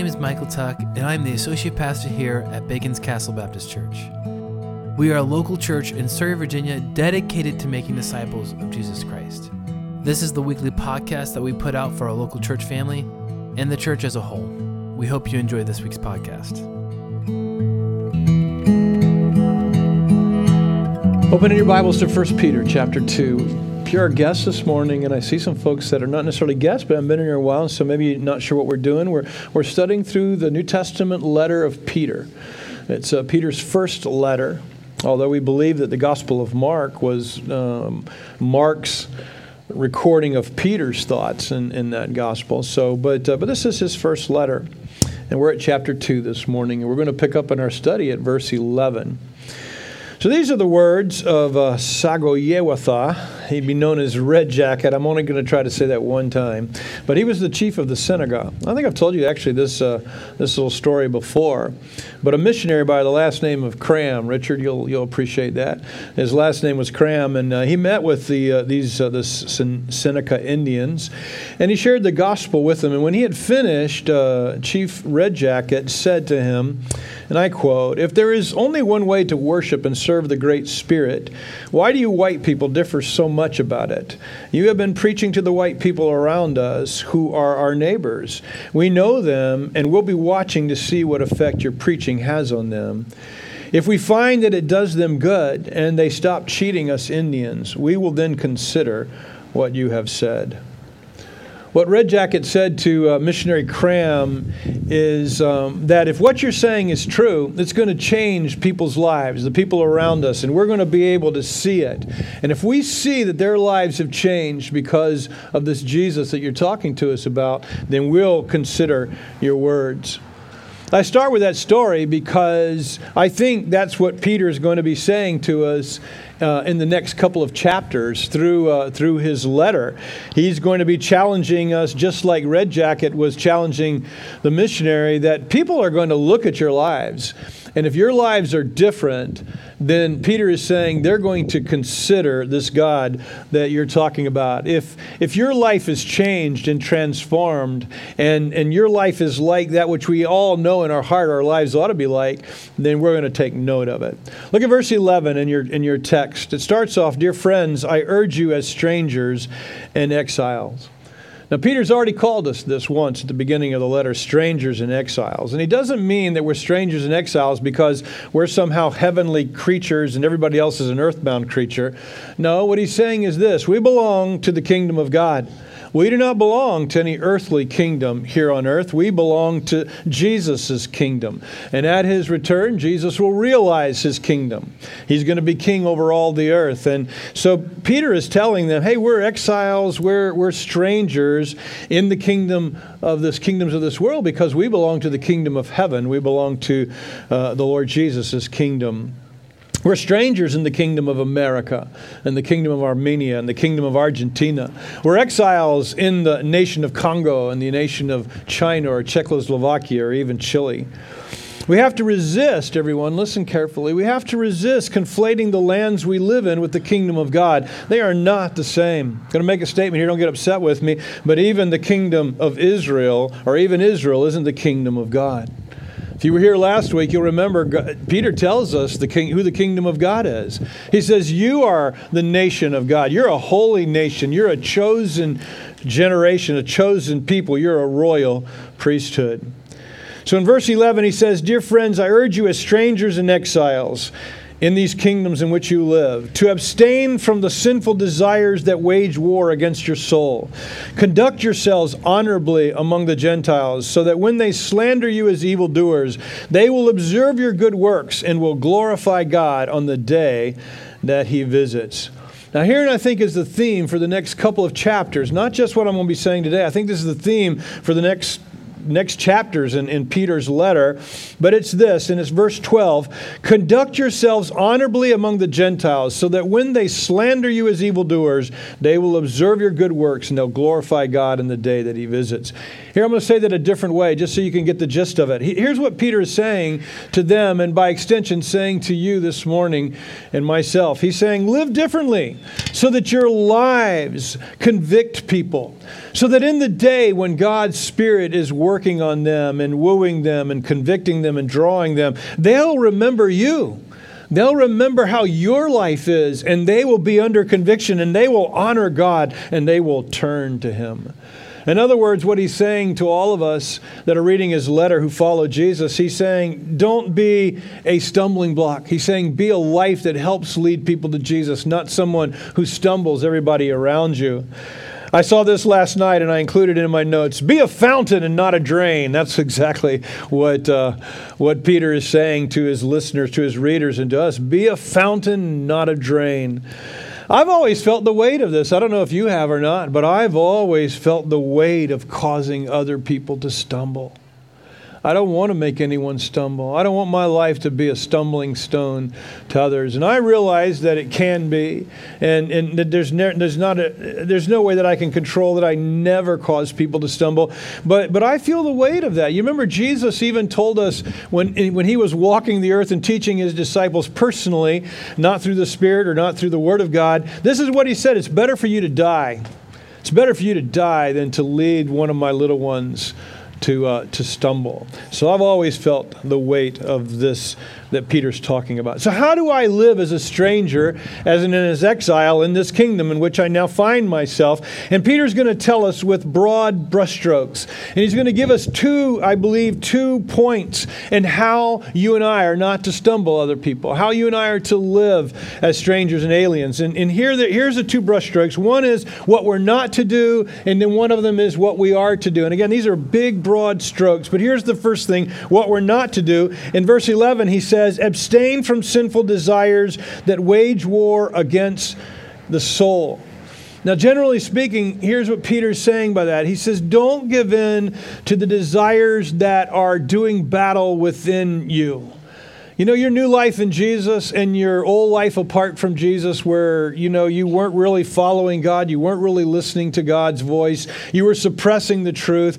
name is Michael Tuck, and I'm the associate pastor here at Bacon's Castle Baptist Church. We are a local church in Surry, Virginia, dedicated to making disciples of Jesus Christ. This is the weekly podcast that we put out for our local church family and the church as a whole. We hope you enjoy this week's podcast. Open your Bibles to 1 Peter chapter 2. You're our guest this morning, and I see some folks that are not necessarily guests, but I've been here a while, so maybe you're not sure what we're doing. We're, we're studying through the New Testament letter of Peter. It's uh, Peter's first letter, although we believe that the Gospel of Mark was um, Mark's recording of Peter's thoughts in, in that gospel. So, but, uh, but this is his first letter. And we're at chapter 2 this morning, and we're going to pick up in our study at verse 11. So these are the words of uh, Sagoyewatha. He'd be known as Red Jacket. I'm only going to try to say that one time. But he was the chief of the synagogue. I think I've told you actually this, uh, this little story before. But a missionary by the last name of Cram, Richard, you'll, you'll appreciate that. His last name was Cram, and uh, he met with the, uh, these uh, the Seneca Indians, and he shared the gospel with them. And when he had finished, uh, Chief Red Jacket said to him, and I quote, If there is only one way to worship and serve the Great Spirit, why do you white people differ so much about it? You have been preaching to the white people around us who are our neighbors. We know them and we'll be watching to see what effect your preaching has on them. If we find that it does them good and they stop cheating us Indians, we will then consider what you have said. What Red Jacket said to uh, missionary Cram is um, that if what you're saying is true, it's going to change people's lives, the people around us, and we're going to be able to see it. And if we see that their lives have changed because of this Jesus that you're talking to us about, then we'll consider your words. I start with that story because I think that's what Peter is going to be saying to us uh, in the next couple of chapters through, uh, through his letter. He's going to be challenging us, just like Red Jacket was challenging the missionary, that people are going to look at your lives. And if your lives are different, then Peter is saying they're going to consider this God that you're talking about. If, if your life is changed and transformed, and, and your life is like that which we all know in our heart our lives ought to be like, then we're going to take note of it. Look at verse 11 in your, in your text. It starts off Dear friends, I urge you as strangers and exiles. Now, Peter's already called us this once at the beginning of the letter strangers and exiles. And he doesn't mean that we're strangers and exiles because we're somehow heavenly creatures and everybody else is an earthbound creature. No, what he's saying is this we belong to the kingdom of God. We do not belong to any earthly kingdom here on earth. We belong to Jesus' kingdom. And at his return, Jesus will realize his kingdom. He's going to be king over all the earth. And so Peter is telling them, hey, we're exiles, we're, we're strangers in the kingdom of this kingdoms of this world because we belong to the kingdom of heaven. We belong to uh, the Lord Jesus' kingdom. We're strangers in the kingdom of America, and the kingdom of Armenia, and the kingdom of Argentina. We're exiles in the nation of Congo and the nation of China or Czechoslovakia or even Chile. We have to resist, everyone, listen carefully. We have to resist conflating the lands we live in with the kingdom of God. They are not the same. I'm going to make a statement here, don't get upset with me, but even the kingdom of Israel, or even Israel, isn't the kingdom of God. If you were here last week, you'll remember God, Peter tells us the king, who the kingdom of God is. He says, You are the nation of God. You're a holy nation. You're a chosen generation, a chosen people. You're a royal priesthood. So in verse 11, he says, Dear friends, I urge you as strangers and exiles in these kingdoms in which you live, to abstain from the sinful desires that wage war against your soul. Conduct yourselves honorably among the Gentiles, so that when they slander you as evildoers, they will observe your good works and will glorify God on the day that He visits. Now, here I think is the theme for the next couple of chapters, not just what I'm going to be saying today. I think this is the theme for the next next chapters in, in Peter's letter, but it's this, and it's verse 12 Conduct yourselves honorably among the Gentiles, so that when they slander you as evildoers, they will observe your good works and they'll glorify God in the day that He visits. Here, I'm going to say that a different way, just so you can get the gist of it. Here's what Peter is saying to them, and by extension, saying to you this morning and myself. He's saying, Live differently, so that your lives convict people, so that in the day when God's Spirit is working, working on them and wooing them and convicting them and drawing them, they'll remember you. They'll remember how your life is, and they will be under conviction, and they will honor God, and they will turn to Him. In other words, what he's saying to all of us that are reading his letter who follow Jesus, he's saying, don't be a stumbling block. He's saying, be a life that helps lead people to Jesus, not someone who stumbles everybody around you. I saw this last night and I included it in my notes. Be a fountain and not a drain. That's exactly what, uh, what Peter is saying to his listeners, to his readers, and to us. Be a fountain, not a drain. I've always felt the weight of this. I don't know if you have or not, but I've always felt the weight of causing other people to stumble. I don't want to make anyone stumble. I don't want my life to be a stumbling stone to others. And I realize that it can be, and, and there's, ne- there's, not a, there's no way that I can control that I never cause people to stumble. But, but I feel the weight of that. You remember Jesus even told us when, when he was walking the earth and teaching his disciples personally, not through the Spirit or not through the Word of God, this is what he said It's better for you to die. It's better for you to die than to lead one of my little ones to, uh, to stumble. So I've always felt the weight of this that Peter's talking about. So, how do I live as a stranger, as in his exile in this kingdom in which I now find myself? And Peter's going to tell us with broad brushstrokes. And he's going to give us two, I believe, two points in how you and I are not to stumble other people, how you and I are to live as strangers and aliens. And, and here, the, here's the two brushstrokes one is what we're not to do, and then one of them is what we are to do. And again, these are big, broad strokes. But here's the first thing what we're not to do. In verse 11, he says, says, abstain from sinful desires that wage war against the soul. Now, generally speaking, here's what Peter's saying by that. He says, Don't give in to the desires that are doing battle within you. You know, your new life in Jesus and your old life apart from Jesus, where, you know, you weren't really following God, you weren't really listening to God's voice, you were suppressing the truth.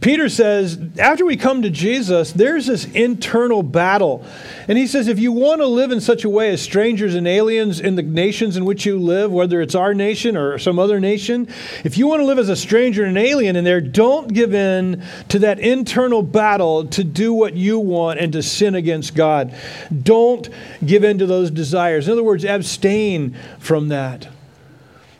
Peter says, after we come to Jesus, there's this internal battle. And he says, if you want to live in such a way as strangers and aliens in the nations in which you live, whether it's our nation or some other nation, if you want to live as a stranger and an alien in there, don't give in to that internal battle to do what you want and to sin against God. Don't give in to those desires. In other words, abstain from that.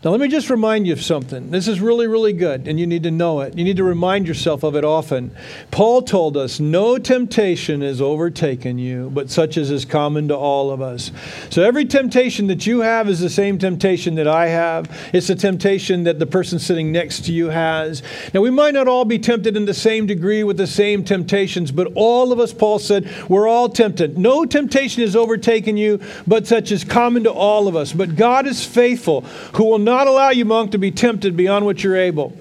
Now, let me just remind you of something. This is really, really good, and you need to know it. You need to remind yourself of it often. Paul told us, No temptation has overtaken you, but such as is common to all of us. So, every temptation that you have is the same temptation that I have. It's the temptation that the person sitting next to you has. Now, we might not all be tempted in the same degree with the same temptations, but all of us, Paul said, we're all tempted. No temptation has overtaken you, but such as common to all of us. But God is faithful, who will not not allow you, monk, to be tempted beyond what you're able.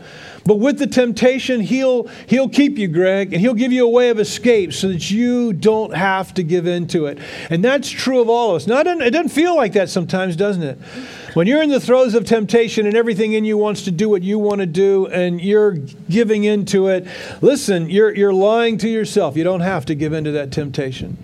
But with the temptation, he'll, he'll keep you, Greg, and he'll give you a way of escape so that you don't have to give in to it. And that's true of all of us. Now, it doesn't, it doesn't feel like that sometimes, doesn't it? When you're in the throes of temptation and everything in you wants to do what you want to do and you're giving into it, listen, you're, you're lying to yourself. You don't have to give into that temptation.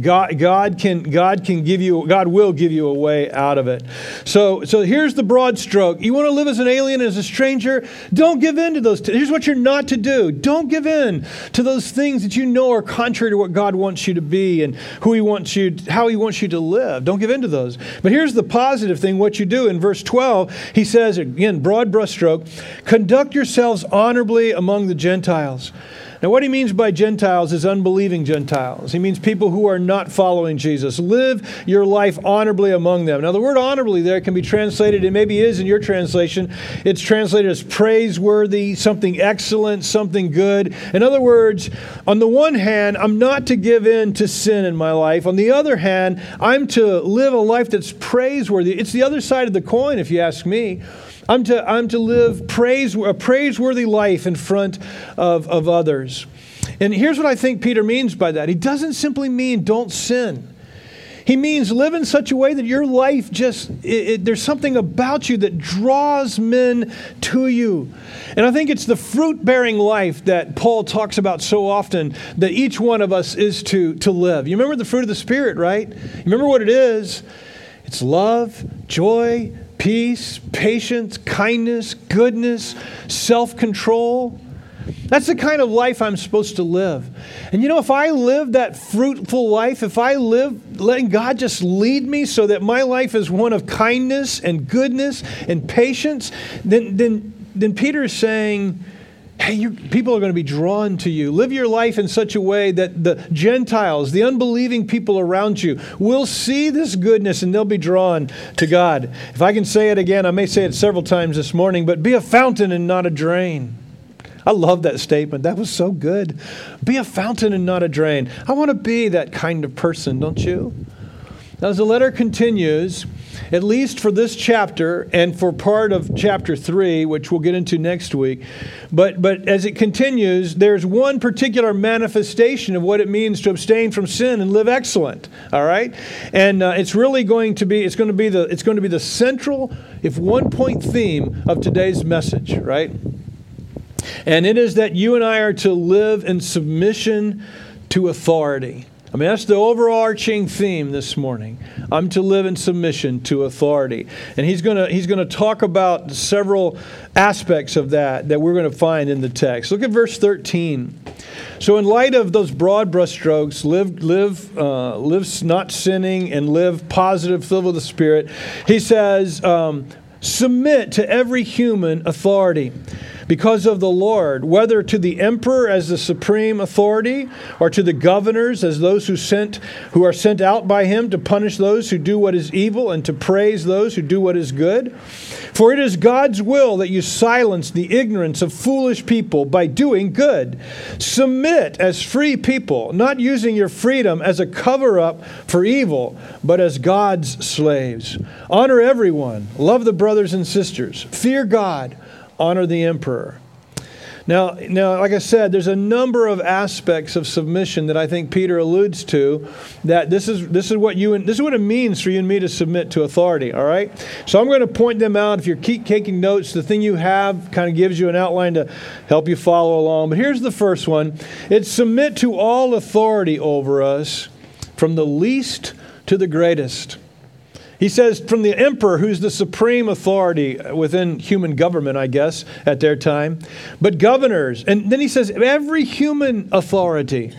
God, God, can, God can give you, God will give you a way out of it. So, so here's the broad stroke. You want to live as an alien, as a stranger? Don't give in to those. T- here's what you're not to do. Don't give in to those things that you know are contrary to what God wants you to be and who He wants you, how He wants you to live. Don't give in to those. But here's the positive thing: what you do in verse 12. He says again, broad brushstroke, conduct yourselves honorably among the Gentiles. Now, what he means by Gentiles is unbelieving Gentiles. He means people who are not following Jesus. Live your life honorably among them. Now, the word honorably there can be translated, it maybe is in your translation, it's translated as praiseworthy, something excellent, something good. In other words, on the one hand, I'm not to give in to sin in my life. On the other hand, I'm to live a life that's praiseworthy. It's the other side of the coin, if you ask me. I'm to, I'm to live praise, a praiseworthy life in front of, of others. And here's what I think Peter means by that. He doesn't simply mean don't sin. He means live in such a way that your life just, it, it, there's something about you that draws men to you. And I think it's the fruit bearing life that Paul talks about so often that each one of us is to, to live. You remember the fruit of the Spirit, right? You remember what it is? It's love, joy, peace, patience, kindness, goodness, self control. That's the kind of life I'm supposed to live. And you know, if I live that fruitful life, if I live letting God just lead me so that my life is one of kindness and goodness and patience, then, then, then Peter is saying, hey, you, people are going to be drawn to you. Live your life in such a way that the Gentiles, the unbelieving people around you, will see this goodness and they'll be drawn to God. If I can say it again, I may say it several times this morning, but be a fountain and not a drain. I love that statement. That was so good. Be a fountain and not a drain. I want to be that kind of person, don't you? Now, as the letter continues, at least for this chapter and for part of chapter 3, which we'll get into next week, but, but as it continues, there's one particular manifestation of what it means to abstain from sin and live excellent, all right? And uh, it's really going to be, it's going to be the, it's going to be the central, if one point theme of today's message, right? And it is that you and I are to live in submission to authority. I mean, that's the overarching theme this morning. I'm to live in submission to authority. And he's going to he's going to talk about several aspects of that that we're going to find in the text. Look at verse 13. So, in light of those broad brushstrokes, live, live, uh, live not sinning and live positive, filled with the Spirit, he says, um, submit to every human authority because of the Lord, whether to the emperor as the supreme authority, or to the governors as those who sent who are sent out by him to punish those who do what is evil and to praise those who do what is good. For it is God's will that you silence the ignorance of foolish people by doing good. Submit as free people, not using your freedom as a cover up for evil, but as God's slaves. Honor everyone, love the brothers and sisters, fear God honor the emperor. Now, now, like I said, there's a number of aspects of submission that I think Peter alludes to. That this is this is what you and this is what it means for you and me to submit to authority. All right. So I'm going to point them out. If you're keep taking notes, the thing you have kind of gives you an outline to help you follow along. But here's the first one: it's submit to all authority over us, from the least to the greatest. He says, from the emperor, who's the supreme authority within human government, I guess, at their time, but governors. And then he says, every human authority.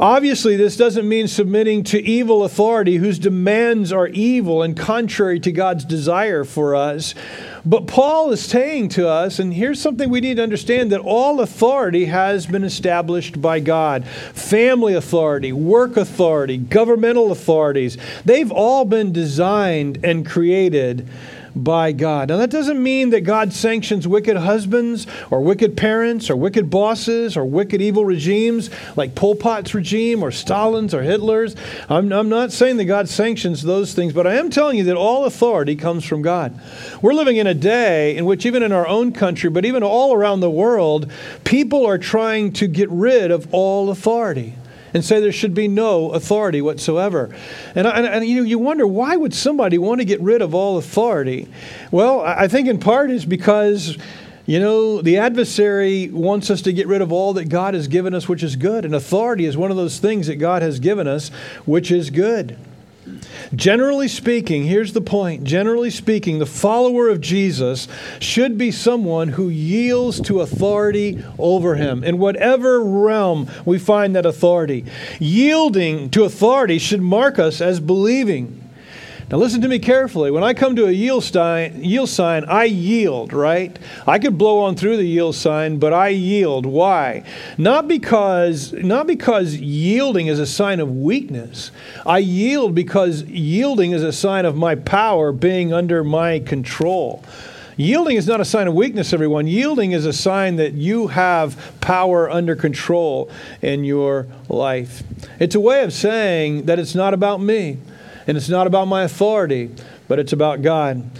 Obviously, this doesn't mean submitting to evil authority whose demands are evil and contrary to God's desire for us. But Paul is saying to us, and here's something we need to understand that all authority has been established by God family authority, work authority, governmental authorities. They've all been designed and created by God. Now, that doesn't mean that God sanctions wicked husbands or wicked parents or wicked bosses or wicked evil regimes like Pol Pot's regime or Stalin's or Hitler's. I'm, I'm not saying that God sanctions those things, but I am telling you that all authority comes from God. We're living in a day in which, even in our own country, but even all around the world, people are trying to get rid of all authority and say there should be no authority whatsoever. And, and, and, you know, you wonder why would somebody want to get rid of all authority? Well, I think in part is because. You know, the adversary wants us to get rid of all that God has given us, which is good. And authority is one of those things that God has given us, which is good. Generally speaking, here's the point. Generally speaking, the follower of Jesus should be someone who yields to authority over him in whatever realm we find that authority. Yielding to authority should mark us as believing. Now, listen to me carefully. When I come to a yield sign, yield sign, I yield, right? I could blow on through the yield sign, but I yield. Why? Not because, not because yielding is a sign of weakness. I yield because yielding is a sign of my power being under my control. Yielding is not a sign of weakness, everyone. Yielding is a sign that you have power under control in your life. It's a way of saying that it's not about me. And it's not about my authority, but it's about God.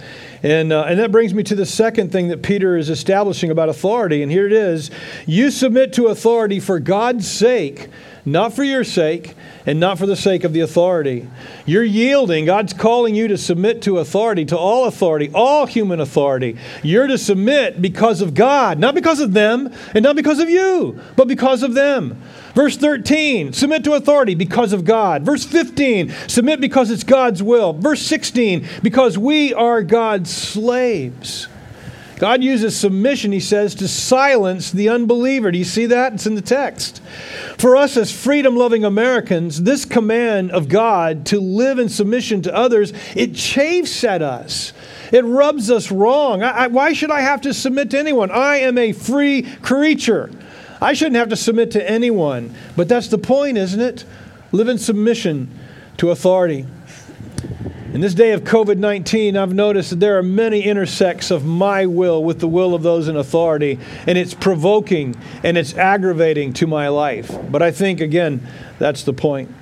And, uh, and that brings me to the second thing that Peter is establishing about authority. And here it is You submit to authority for God's sake, not for your sake, and not for the sake of the authority. You're yielding. God's calling you to submit to authority, to all authority, all human authority. You're to submit because of God, not because of them, and not because of you, but because of them. Verse 13, submit to authority because of God. Verse 15, submit because it's God's will. Verse 16, because we are God's slaves. God uses submission, he says, to silence the unbeliever. Do you see that? It's in the text. For us as freedom loving Americans, this command of God to live in submission to others, it chafes at us. It rubs us wrong. I, I, why should I have to submit to anyone? I am a free creature. I shouldn't have to submit to anyone. But that's the point, isn't it? Live in submission to authority. In this day of COVID 19, I've noticed that there are many intersects of my will with the will of those in authority, and it's provoking and it's aggravating to my life. But I think, again, that's the point.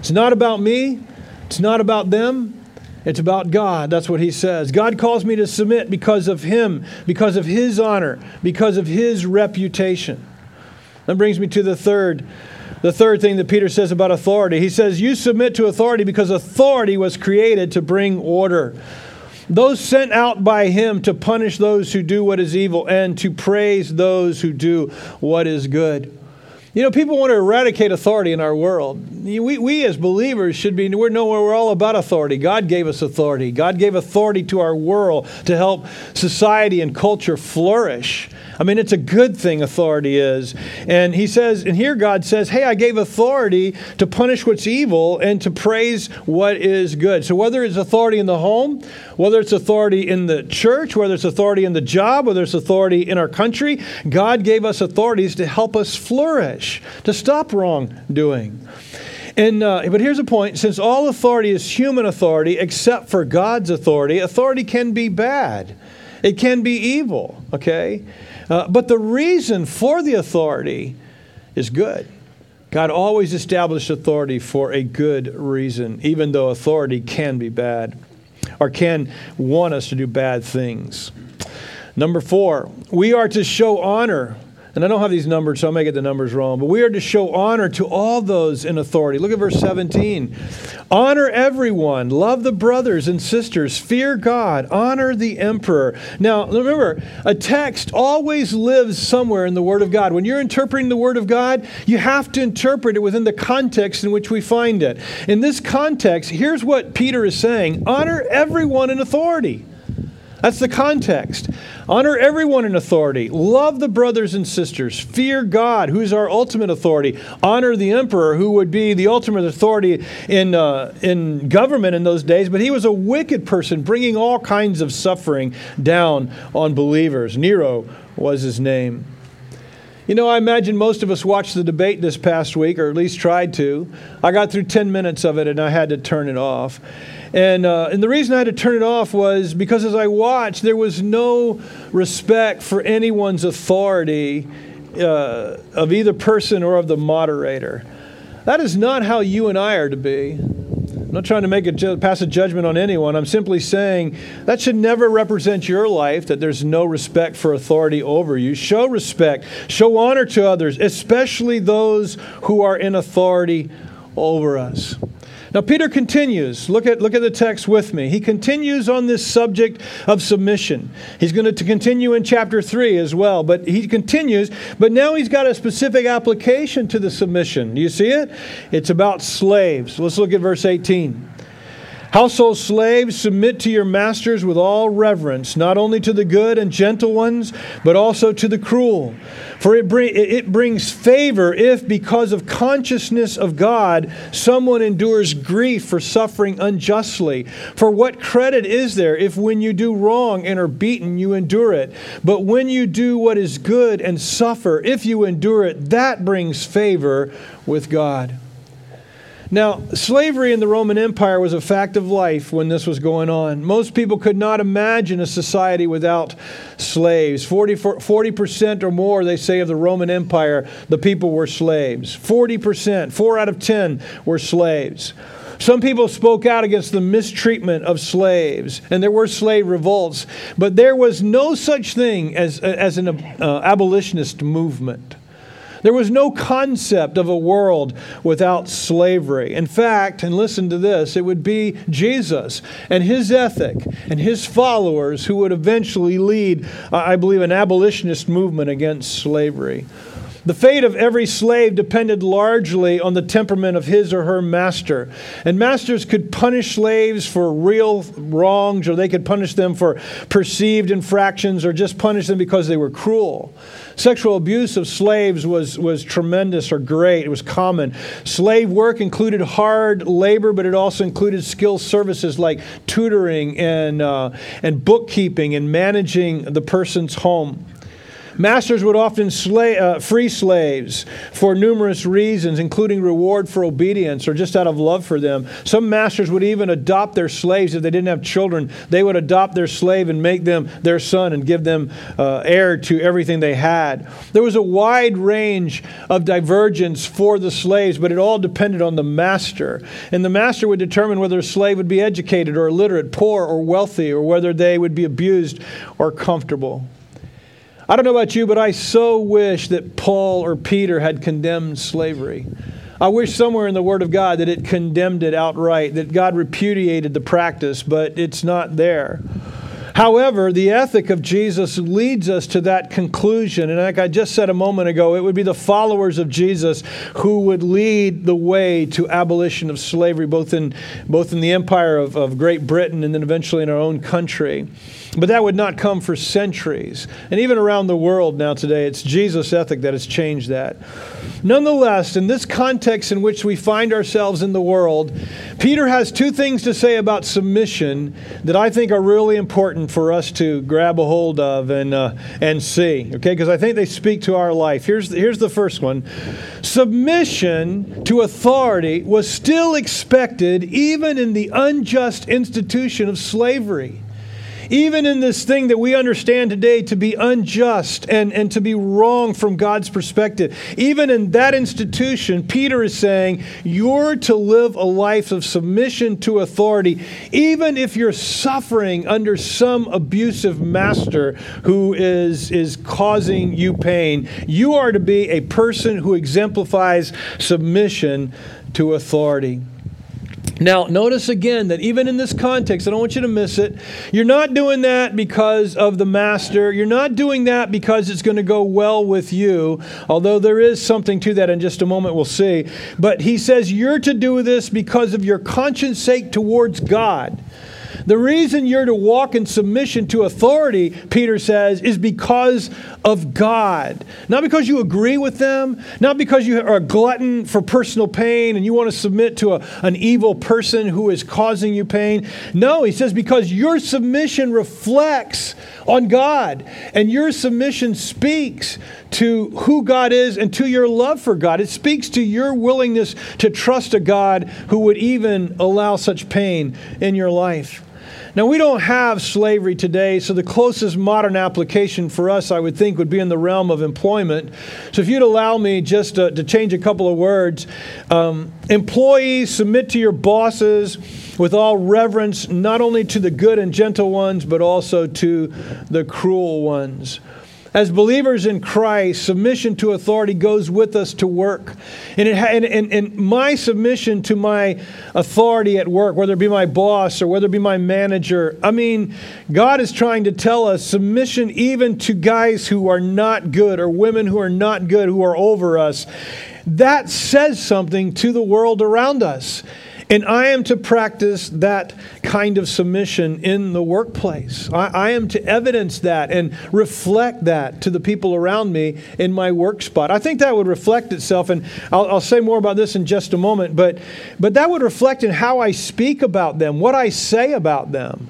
It's not about me, it's not about them, it's about God. That's what he says. God calls me to submit because of him, because of his honor, because of his reputation. That brings me to the third the third thing that Peter says about authority. He says, You submit to authority because authority was created to bring order. Those sent out by him to punish those who do what is evil and to praise those who do what is good. You know, people want to eradicate authority in our world. We, we as believers should be, we're, no, we're all about authority. God gave us authority. God gave authority to our world to help society and culture flourish. I mean, it's a good thing, authority is. And he says, and here God says, hey, I gave authority to punish what's evil and to praise what is good. So whether it's authority in the home, whether it's authority in the church, whether it's authority in the job, whether it's authority in our country, God gave us authorities to help us flourish, to stop wrongdoing. And, uh, but here's the point since all authority is human authority except for God's authority, authority can be bad. It can be evil, okay? Uh, but the reason for the authority is good. God always established authority for a good reason, even though authority can be bad or can want us to do bad things. Number four, we are to show honor. And I don't have these numbers, so I may get the numbers wrong, but we are to show honor to all those in authority. Look at verse 17. Honor everyone, love the brothers and sisters, fear God, honor the emperor. Now, remember, a text always lives somewhere in the Word of God. When you're interpreting the Word of God, you have to interpret it within the context in which we find it. In this context, here's what Peter is saying honor everyone in authority. That's the context. Honor everyone in authority. Love the brothers and sisters. Fear God, who is our ultimate authority. Honor the emperor, who would be the ultimate authority in, uh, in government in those days, but he was a wicked person, bringing all kinds of suffering down on believers. Nero was his name. You know, I imagine most of us watched the debate this past week, or at least tried to. I got through 10 minutes of it and I had to turn it off. And, uh, and the reason I had to turn it off was because as I watched, there was no respect for anyone's authority uh, of either person or of the moderator. That is not how you and I are to be. I'm not trying to make a pass a judgment on anyone. I'm simply saying that should never represent your life, that there's no respect for authority over you. Show respect, show honor to others, especially those who are in authority over us. Now, Peter continues. Look at, look at the text with me. He continues on this subject of submission. He's going to continue in chapter 3 as well, but he continues. But now he's got a specific application to the submission. Do you see it? It's about slaves. Let's look at verse 18. Household slaves, submit to your masters with all reverence, not only to the good and gentle ones, but also to the cruel. For it, bring, it brings favor if, because of consciousness of God, someone endures grief for suffering unjustly. For what credit is there if, when you do wrong and are beaten, you endure it? But when you do what is good and suffer, if you endure it, that brings favor with God. Now, slavery in the Roman Empire was a fact of life when this was going on. Most people could not imagine a society without slaves. 40, 40% or more, they say, of the Roman Empire, the people were slaves. 40%, four out of 10 were slaves. Some people spoke out against the mistreatment of slaves, and there were slave revolts, but there was no such thing as, as an uh, abolitionist movement. There was no concept of a world without slavery. In fact, and listen to this, it would be Jesus and his ethic and his followers who would eventually lead, I believe, an abolitionist movement against slavery. The fate of every slave depended largely on the temperament of his or her master. And masters could punish slaves for real wrongs, or they could punish them for perceived infractions, or just punish them because they were cruel. Sexual abuse of slaves was, was tremendous or great, it was common. Slave work included hard labor, but it also included skilled services like tutoring and, uh, and bookkeeping and managing the person's home. Masters would often slay, uh, free slaves for numerous reasons, including reward for obedience or just out of love for them. Some masters would even adopt their slaves if they didn't have children. They would adopt their slave and make them their son and give them uh, heir to everything they had. There was a wide range of divergence for the slaves, but it all depended on the master. And the master would determine whether a slave would be educated or illiterate, poor or wealthy, or whether they would be abused or comfortable. I don't know about you, but I so wish that Paul or Peter had condemned slavery. I wish somewhere in the Word of God that it condemned it outright, that God repudiated the practice, but it's not there. However, the ethic of Jesus leads us to that conclusion. And like I just said a moment ago, it would be the followers of Jesus who would lead the way to abolition of slavery, both in, both in the empire of, of Great Britain and then eventually in our own country. But that would not come for centuries. And even around the world now today, it's Jesus' ethic that has changed that. Nonetheless, in this context in which we find ourselves in the world, Peter has two things to say about submission that I think are really important for us to grab a hold of and, uh, and see, okay? Because I think they speak to our life. Here's, here's the first one Submission to authority was still expected even in the unjust institution of slavery even in this thing that we understand today to be unjust and, and to be wrong from God's perspective, even in that institution, Peter is saying you're to live a life of submission to authority, even if you're suffering under some abusive master who is, is causing you pain. You are to be a person who exemplifies submission to authority. Now, notice again that even in this context, I don't want you to miss it. You're not doing that because of the master. You're not doing that because it's going to go well with you, although there is something to that in just a moment, we'll see. But he says you're to do this because of your conscience sake towards God. The reason you're to walk in submission to authority, Peter says, is because of God. Not because you agree with them, not because you are a glutton for personal pain and you want to submit to a, an evil person who is causing you pain. No, he says, because your submission reflects on God and your submission speaks to who God is and to your love for God. It speaks to your willingness to trust a God who would even allow such pain in your life. Now, we don't have slavery today, so the closest modern application for us, I would think, would be in the realm of employment. So, if you'd allow me just to, to change a couple of words um, employees, submit to your bosses with all reverence, not only to the good and gentle ones, but also to the cruel ones. As believers in Christ, submission to authority goes with us to work. And, it, and, and, and my submission to my authority at work, whether it be my boss or whether it be my manager, I mean, God is trying to tell us submission even to guys who are not good or women who are not good, who are over us. That says something to the world around us. And I am to practice that kind of submission in the workplace. I, I, am to evidence that and reflect that to the people around me in my work spot. I think that would reflect itself, and I'll, I'll say more about this in just a moment, but, but that would reflect in how I speak about them, what I say about them.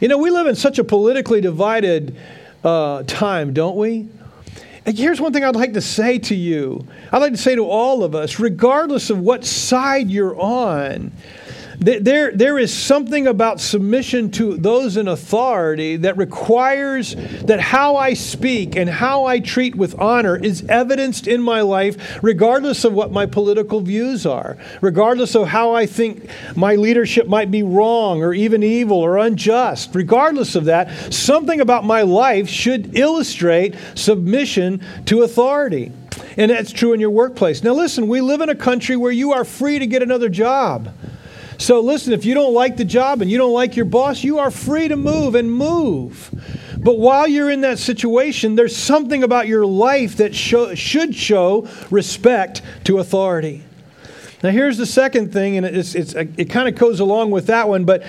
You know, we live in such a politically divided uh, time, don't we? Here's one thing I'd like to say to you. I'd like to say to all of us, regardless of what side you're on, there, there is something about submission to those in authority that requires that how I speak and how I treat with honor is evidenced in my life, regardless of what my political views are, regardless of how I think my leadership might be wrong or even evil or unjust. Regardless of that, something about my life should illustrate submission to authority. And that's true in your workplace. Now, listen, we live in a country where you are free to get another job. So listen, if you don't like the job and you don't like your boss, you are free to move and move. But while you're in that situation, there's something about your life that show, should show respect to authority. Now, here's the second thing, and it's, it's, it kind of goes along with that one, but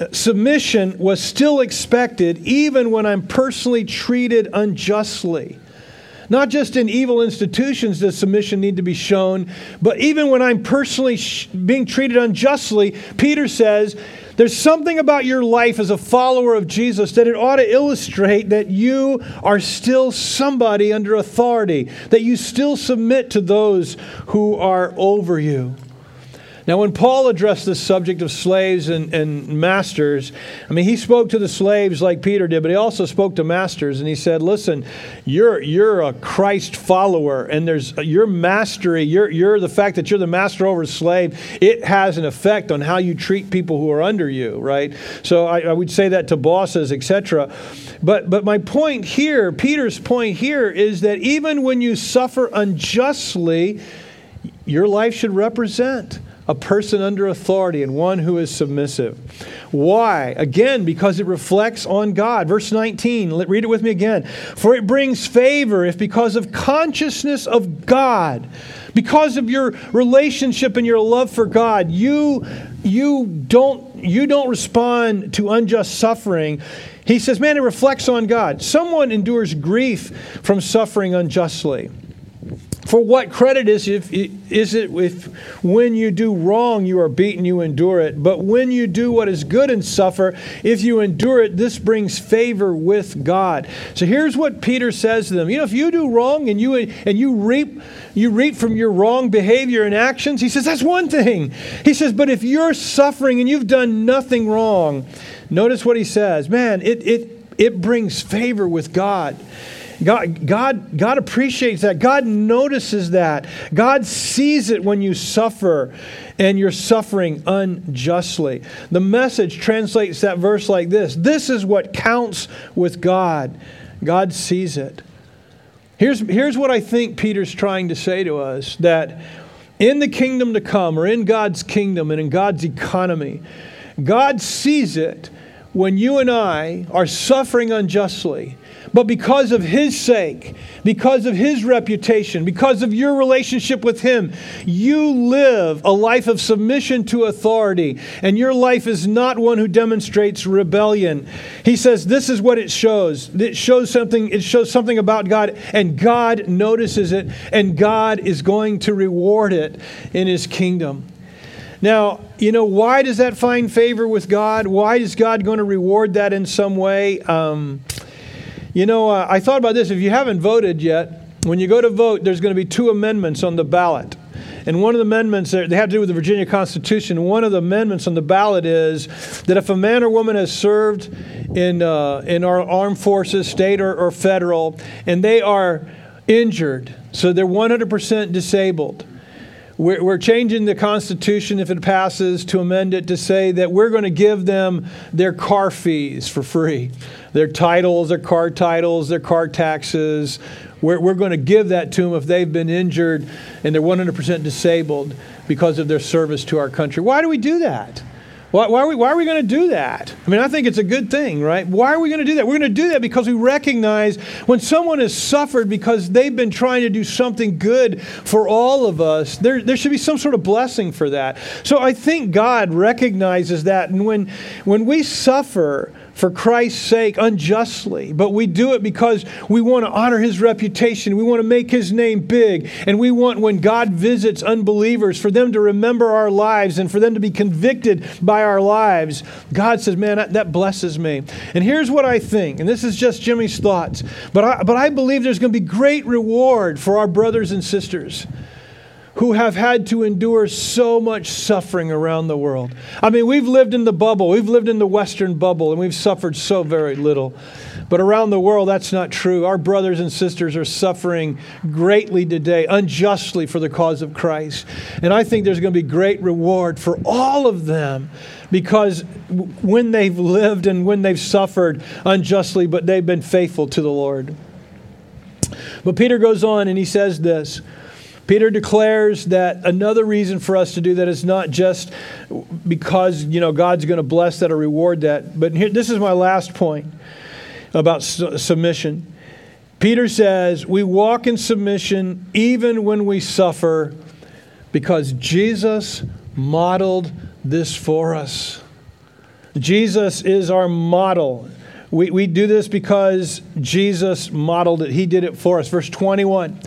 uh, submission was still expected even when I'm personally treated unjustly. Not just in evil institutions does submission need to be shown, but even when I'm personally sh- being treated unjustly, Peter says, there's something about your life as a follower of Jesus that it ought to illustrate that you are still somebody under authority, that you still submit to those who are over you. Now, when Paul addressed this subject of slaves and, and masters, I mean, he spoke to the slaves like Peter did, but he also spoke to masters, and he said, Listen, you're, you're a Christ follower, and there's your mastery, you're, the fact that you're the master over a slave, it has an effect on how you treat people who are under you, right? So I, I would say that to bosses, etc. But, but my point here, Peter's point here, is that even when you suffer unjustly, your life should represent a person under authority and one who is submissive. Why? Again, because it reflects on God. Verse 19, read it with me again. For it brings favor if because of consciousness of God, because of your relationship and your love for God, you you don't you don't respond to unjust suffering. He says, man, it reflects on God. Someone endures grief from suffering unjustly. For what credit is, if, is it if when you do wrong you are beaten, you endure it? But when you do what is good and suffer, if you endure it, this brings favor with God. So here's what Peter says to them. You know, if you do wrong and you and you reap you reap from your wrong behavior and actions, he says that's one thing. He says, but if you're suffering and you've done nothing wrong, notice what he says. Man, it it it brings favor with God. God, God, God appreciates that. God notices that. God sees it when you suffer and you're suffering unjustly. The message translates that verse like this This is what counts with God. God sees it. Here's, here's what I think Peter's trying to say to us that in the kingdom to come, or in God's kingdom and in God's economy, God sees it when you and I are suffering unjustly but because of His sake, because of His reputation, because of your relationship with Him, you live a life of submission to authority. And your life is not one who demonstrates rebellion. He says this is what it shows. It shows something, it shows something about God, and God notices it, and God is going to reward it in His kingdom. Now, you know, why does that find favor with God? Why is God going to reward that in some way? Um, you know, uh, I thought about this. If you haven't voted yet, when you go to vote, there's going to be two amendments on the ballot. And one of the amendments, they have to do with the Virginia Constitution. One of the amendments on the ballot is that if a man or woman has served in, uh, in our armed forces, state or, or federal, and they are injured, so they're 100% disabled, we're, we're changing the Constitution, if it passes, to amend it to say that we're going to give them their car fees for free. Their titles, their car titles, their car taxes. We're, we're going to give that to them if they've been injured and they're 100% disabled because of their service to our country. Why do we do that? Why, why, are we, are we going to do that? I mean, I think it's a good thing, right? Why are we going to do that? We're going to do that because we recognize when someone has suffered because they've been trying to do something good for all of us, there, there should be some sort of blessing for that. So I think God recognizes that. And when, when we suffer, for Christ's sake unjustly, but we do it because we want to honor his reputation. We want to make his name big. And we want, when God visits unbelievers, for them to remember our lives and for them to be convicted by our lives. God says, Man, that, blesses me. And here's what I think, and this is just Jimmy's thoughts, but I, but I believe there's going to be great reward for our brothers and sisters who have had to endure so much suffering around the world. I mean, we've lived in the bubble, we've lived in the Western bubble, and we've suffered so very little. But around the world, that's not true. Our brothers and sisters are suffering greatly today, unjustly for the cause of Christ. And I think there's going to be great reward for all of them because when they've lived and when they've suffered unjustly, but they've been faithful to the Lord. But Peter goes on and he says this Peter declares that another reason for us to do that is not just because you know God's going to bless that or reward that. But here, this is my last point about su- submission. Peter says we walk in submission even when we suffer because Jesus modeled this for us. Jesus is our model. We, we do this because Jesus modeled it. He did it for us. Verse 21.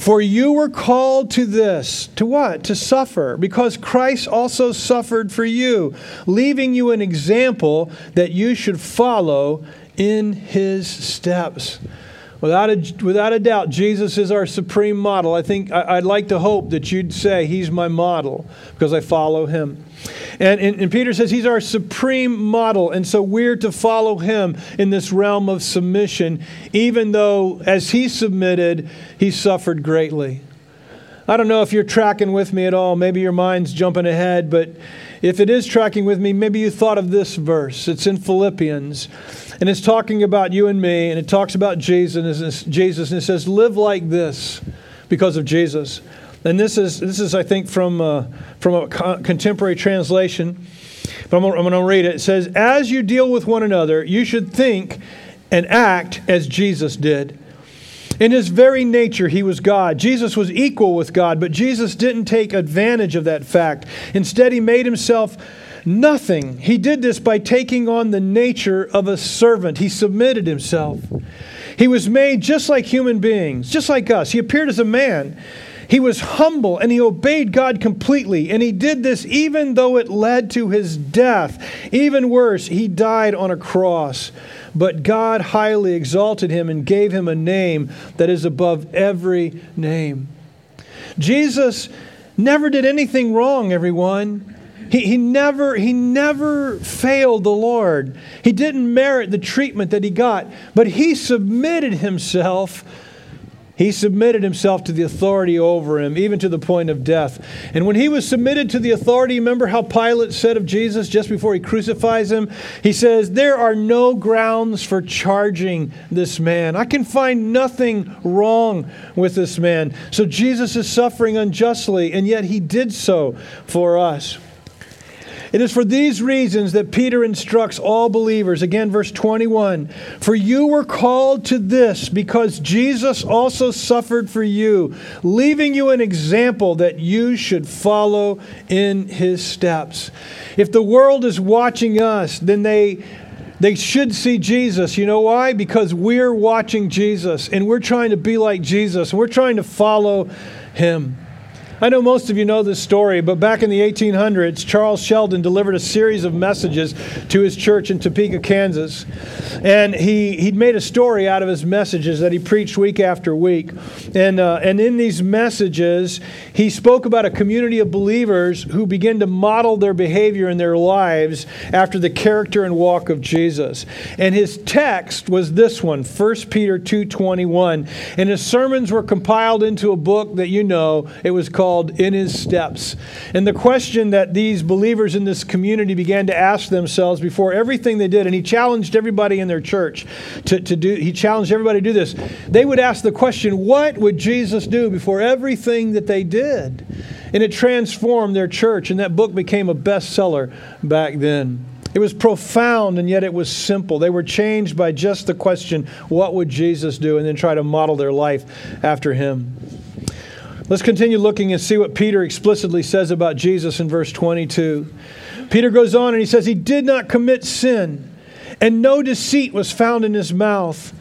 For you were called to this. To what? To suffer, because Christ also suffered for you, leaving you an example that you should follow in his steps. Without a, without a doubt, Jesus is our supreme model. I think I, would like to hope that you'd say he's my model because I follow him. And, and, and Peter says he's our supreme model, and so we're to follow him in this realm of submission, even though as he submitted, he suffered greatly. I don't know if you're tracking with me at all. Maybe your mind's jumping ahead, but if it is tracking with me, maybe you thought of this verse. It's in Philippians. And it's talking about you and me, and it talks about Jesus, Jesus, and it says, "Live like this because of Jesus." And this is this is I think from uh, from a contemporary translation, but I'm, I'm going to read it. It says, "As you deal with one another, you should think and act as Jesus did." In his very nature, he was God. Jesus was equal with God, but Jesus didn't take advantage of that fact. Instead, he made himself Nothing. He did this by taking on the nature of a servant. He submitted himself. He was made just like human beings, just like us. He appeared as a man. He was humble and he obeyed God completely. And he did this even though it led to his death. Even worse, he died on a cross. But God highly exalted him and gave him a name that is above every name. Jesus never did anything wrong, everyone. He, he, never, he never failed the Lord. He didn't merit the treatment that he got, but he submitted himself. He submitted himself to the authority over him, even to the point of death. And when he was submitted to the authority, remember how Pilate said of Jesus just before he crucifies him? He says, There are no grounds for charging this man. I can find nothing wrong with this man. So Jesus is suffering unjustly, and yet he did so for us. It is for these reasons that Peter instructs all believers. Again, verse 21 For you were called to this because Jesus also suffered for you, leaving you an example that you should follow in his steps. If the world is watching us, then they they should see Jesus. You know why? Because we're watching Jesus and we're trying to be like Jesus and we're trying to follow him. I know most of you know this story, but back in the 1800s, Charles Sheldon delivered a series of messages to his church in Topeka, Kansas. And he, he'd made a story out of his messages that he preached week after week. And, uh, and in these messages, he spoke about a community of believers who began to model their behavior in their lives after the character and walk of Jesus. And his text was this one, 1 Peter 2.21. And his sermons were compiled into a book that you know. It was called called In His Steps. And the question that these believers in this community began to ask themselves before everything they did, and he challenged everybody in their church to, to do, he challenged everybody to do this. They would ask the question, What would Jesus do before everything that they did? And it transformed their church, and that book became a bestseller back then. It was profound and yet it was simple. They were changed by just the question, What would Jesus do? and then try to model their life after him. Let's continue looking and see what Peter explicitly says about Jesus in verse 22. Peter goes on and he says, He did not commit sin, and no deceit was found in his mouth.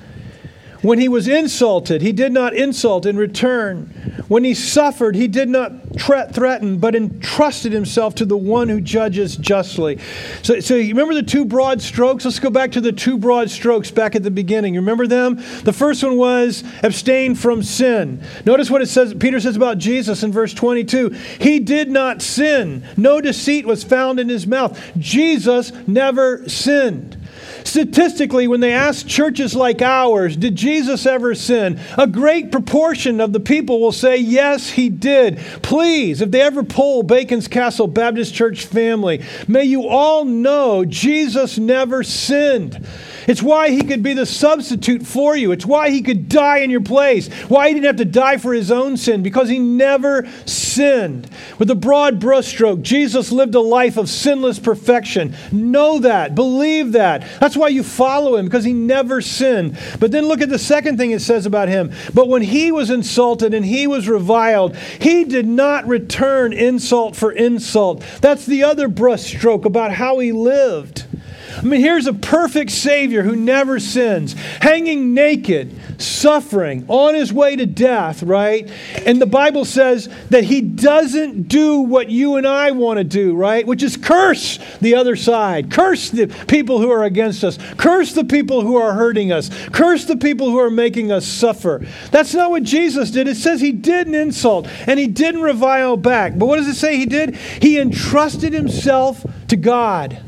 When he was insulted, he did not insult in return. When he suffered, he did not threaten, but entrusted himself to the one who judges justly. So, so you remember the two broad strokes? Let's go back to the two broad strokes back at the beginning. You remember them? The first one was abstain from sin. Notice what it says, Peter says about Jesus in verse 22. He did not sin. No deceit was found in his mouth. Jesus never sinned. Statistically, when they ask churches like ours, did Jesus ever sin? A great proportion of the people will say, yes, he did. Please, if they ever poll Bacon's Castle Baptist Church family, may you all know Jesus never sinned. It's why he could be the substitute for you. It's why he could die in your place. Why he didn't have to die for his own sin, because he never sinned. With a broad brushstroke, Jesus lived a life of sinless perfection. Know that. Believe that. That's why you follow him, because he never sinned. But then look at the second thing it says about him. But when he was insulted and he was reviled, he did not return insult for insult. That's the other brushstroke about how he lived. I mean, here's a perfect Savior who never sins, hanging naked, suffering, on his way to death, right? And the Bible says that he doesn't do what you and I want to do, right? Which is curse the other side, curse the people who are against us, curse the people who are hurting us, curse the people who are making us suffer. That's not what Jesus did. It says he didn't insult and he didn't revile back. But what does it say he did? He entrusted himself to God.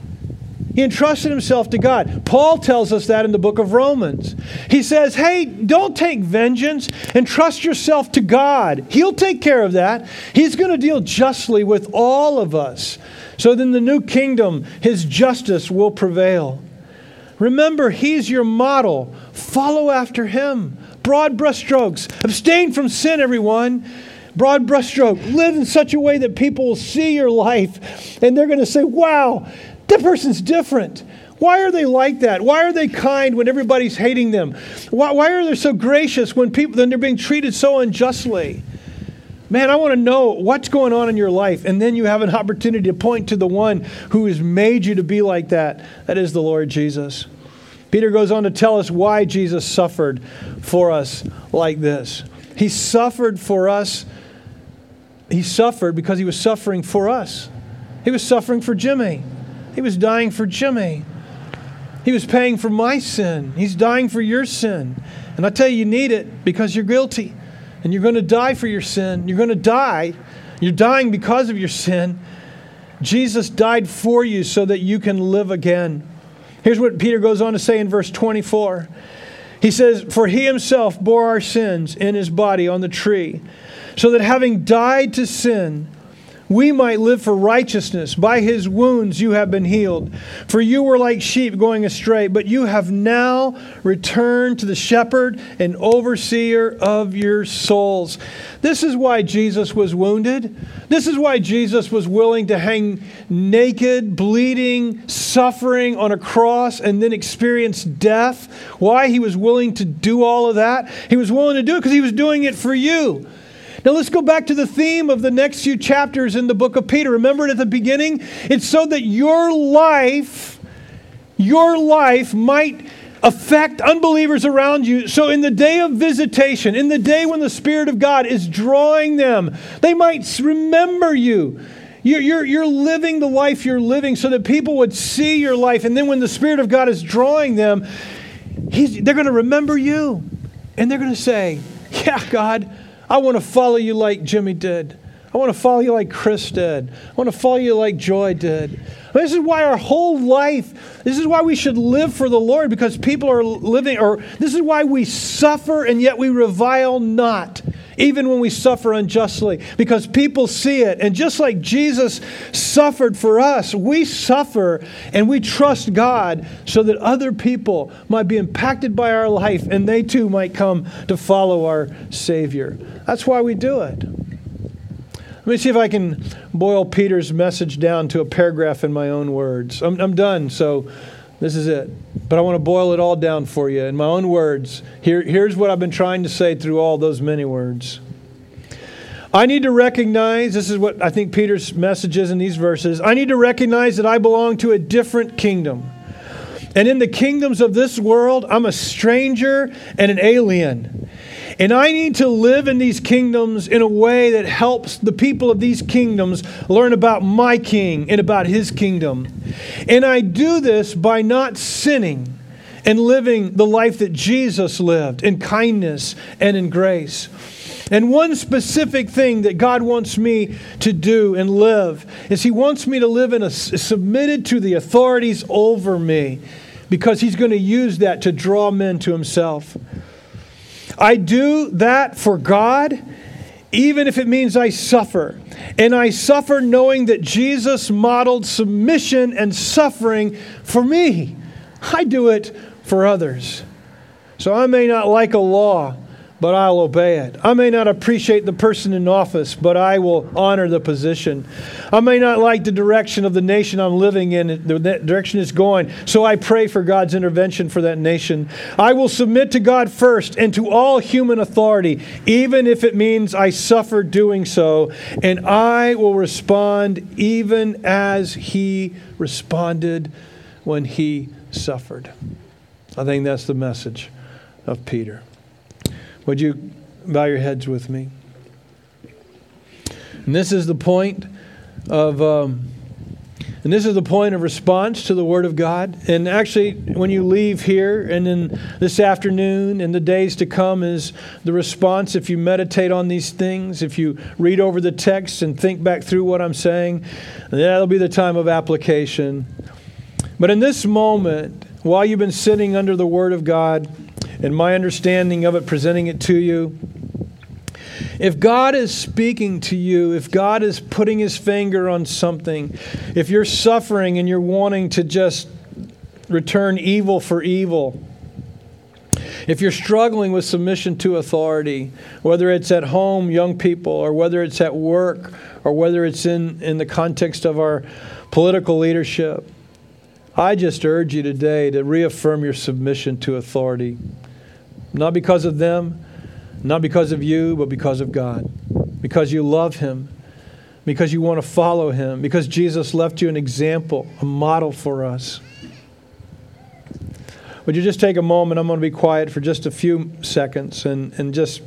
He entrusted himself to God. Paul tells us that in the book of Romans. He says, Hey, don't take vengeance and trust yourself to God. He'll take care of that. He's going to deal justly with all of us. So then, the new kingdom, his justice will prevail. Remember, he's your model. Follow after him. Broad brushstrokes. Abstain from sin, everyone. Broad brushstroke. Live in such a way that people will see your life and they're going to say, Wow, that person's different. Why are they like that? Why are they kind when everybody's hating them? Why, why are they so gracious when people they're being treated so unjustly? Man, I want to know what's going on in your life. And then you have an opportunity to point to the one who has made you to be like that. That is the Lord Jesus. Peter goes on to tell us why Jesus suffered for us like this. He suffered for us. He suffered because he was suffering for us. He was suffering for Jimmy. He was dying for Jimmy. He was paying for my sin. He's dying for your sin. And I tell you, you need it because you're guilty. And you're going to die for your sin. You're going to die. You're dying because of your sin. Jesus died for you so that you can live again. Here's what Peter goes on to say in verse 24. He says, For he himself bore our sins in his body on the tree, so that having died to sin, we might live for righteousness. By his wounds you have been healed. For you were like sheep going astray, but you have now returned to the shepherd and overseer of your souls. This is why Jesus was wounded. This is why Jesus was willing to hang naked, bleeding, suffering on a cross and then experience death. Why he was willing to do all of that? He was willing to do it because he was doing it for you. Now let's go back to the theme of the next few chapters in the book of Peter. Remember it at the beginning? It's so that your life, your life might affect unbelievers around you. So, in the day of visitation, in the day when the Spirit of God is drawing them, they might remember you. You're, you're, you're living the life you're living so that people would see your life. And then, when the Spirit of God is drawing them, they're going to remember you. And they're going to say, Yeah, God, I want to follow you like Jimmy did. I want to follow you like Chris did. I want to follow you like Joy did. This is why our whole life, this is why we should live for the Lord because people are living, or this is why we suffer and yet we revile not even when we suffer unjustly, because people see it. And just like Jesus suffered for us, we suffer and we trust God so that other people might be impacted by our life and they too might come to follow our Savior. That's why we do it. Let me see if I can boil Peter's message down to a paragraph in my own words. I'm, I'm done, so this is it. But I want to boil it all down for you in my own words. Here, here's what I've been trying to say through all those many words. I need to recognize, this is what I think Peter's message is in these verses. I need to recognize that I belong to a different kingdom. And in the kingdoms of this world, I'm a stranger and an alien. And I need to live in these kingdoms in a way that helps the people of these kingdoms learn about my king and about his kingdom. And I do this by not sinning and living the life that Jesus lived in kindness and in grace. And one specific thing that God wants me to do and live is He wants me to live in a submitted to the authorities over me because He's going to use that to draw men to Himself. I do that for God, even if it means I suffer. And I suffer knowing that Jesus modeled submission and suffering for me. I do it for others. So I may not like a law, but I'll obey it. I may not appreciate the person in office, but I will honor the position. I may not like the direction of the nation I'm living in, the direction it's going, so I pray for God's intervention for that nation. I will submit to God first and to all human authority, even if it means I suffer doing so, and I will respond even as He responded when He suffered. I think that's the message of Peter. Would you bow your heads with me? And this is the point of. Um, and this is the point of response to the Word of God. And actually, when you leave here and then this afternoon and the days to come, is the response if you meditate on these things, if you read over the text and think back through what I'm saying, that'll be the time of application. But in this moment, while you've been sitting under the Word of God, and my understanding of it, presenting it to you. If God is speaking to you, if God is putting his finger on something, if you're suffering and you're wanting to just return evil for evil, if you're struggling with submission to authority, whether it's at home, young people, or whether it's at work, or whether it's in, in the context of our political leadership, I just urge you today to reaffirm your submission to authority. Not because of them, not because of you, but because of God. Because you love Him, because you want to follow Him, because Jesus left you an example, a model for us. Would you just take a moment? I'm going to be quiet for just a few seconds and, and just,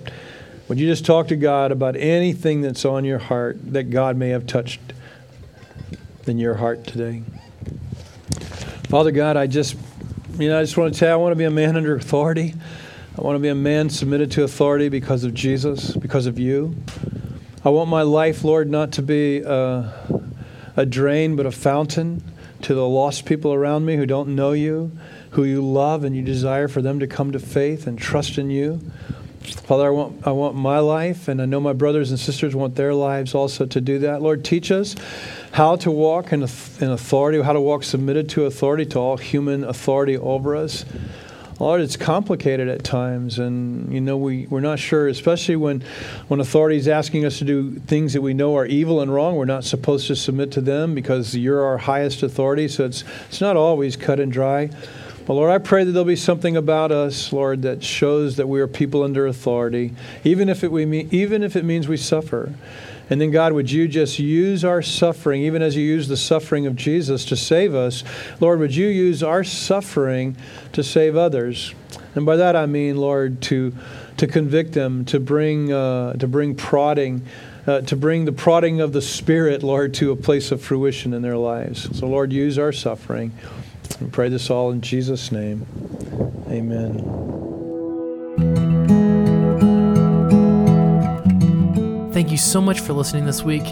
would you just talk to God about anything that's on your heart that God may have touched in your heart today? Father God, I just, you know, I just want to tell you, I want to be a man under authority. I want to be a man submitted to authority because of Jesus, because of you. I want my life, Lord, not to be a, a drain, but a fountain to the lost people around me who don't know you, who you love, and you desire for them to come to faith and trust in you. Father, I want, I want my life, and I know my brothers and sisters want their lives also to do that. Lord, teach us how to walk in, in authority, how to walk submitted to authority, to all human authority over us. Lord, it's complicated at times, and you know we we're not sure, especially when when authority is asking us to do things that we know are evil and wrong. We're not supposed to submit to them because you're our highest authority. So it's it's not always cut and dry. But Lord, I pray that there'll be something about us, Lord, that shows that we are people under authority, even if it we mean, even if it means we suffer. And then, God, would you just use our suffering, even as you use the suffering of Jesus to save us? Lord, would you use our suffering to save others? And by that I mean, Lord, to, to convict them, to bring, uh, to bring prodding. Uh, to bring the prodding of the Spirit, Lord, to a place of fruition in their lives. So, Lord, use our suffering. We pray this all in Jesus' name. Amen. Thank you so much for listening this week.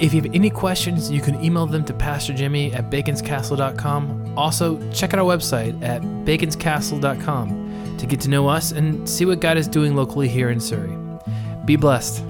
If you have any questions, you can email them to Pastor Jimmy at baconscastle.com. Also, check out our website at baconscastle.com to get to know us and see what God is doing locally here in Surry. Be blessed.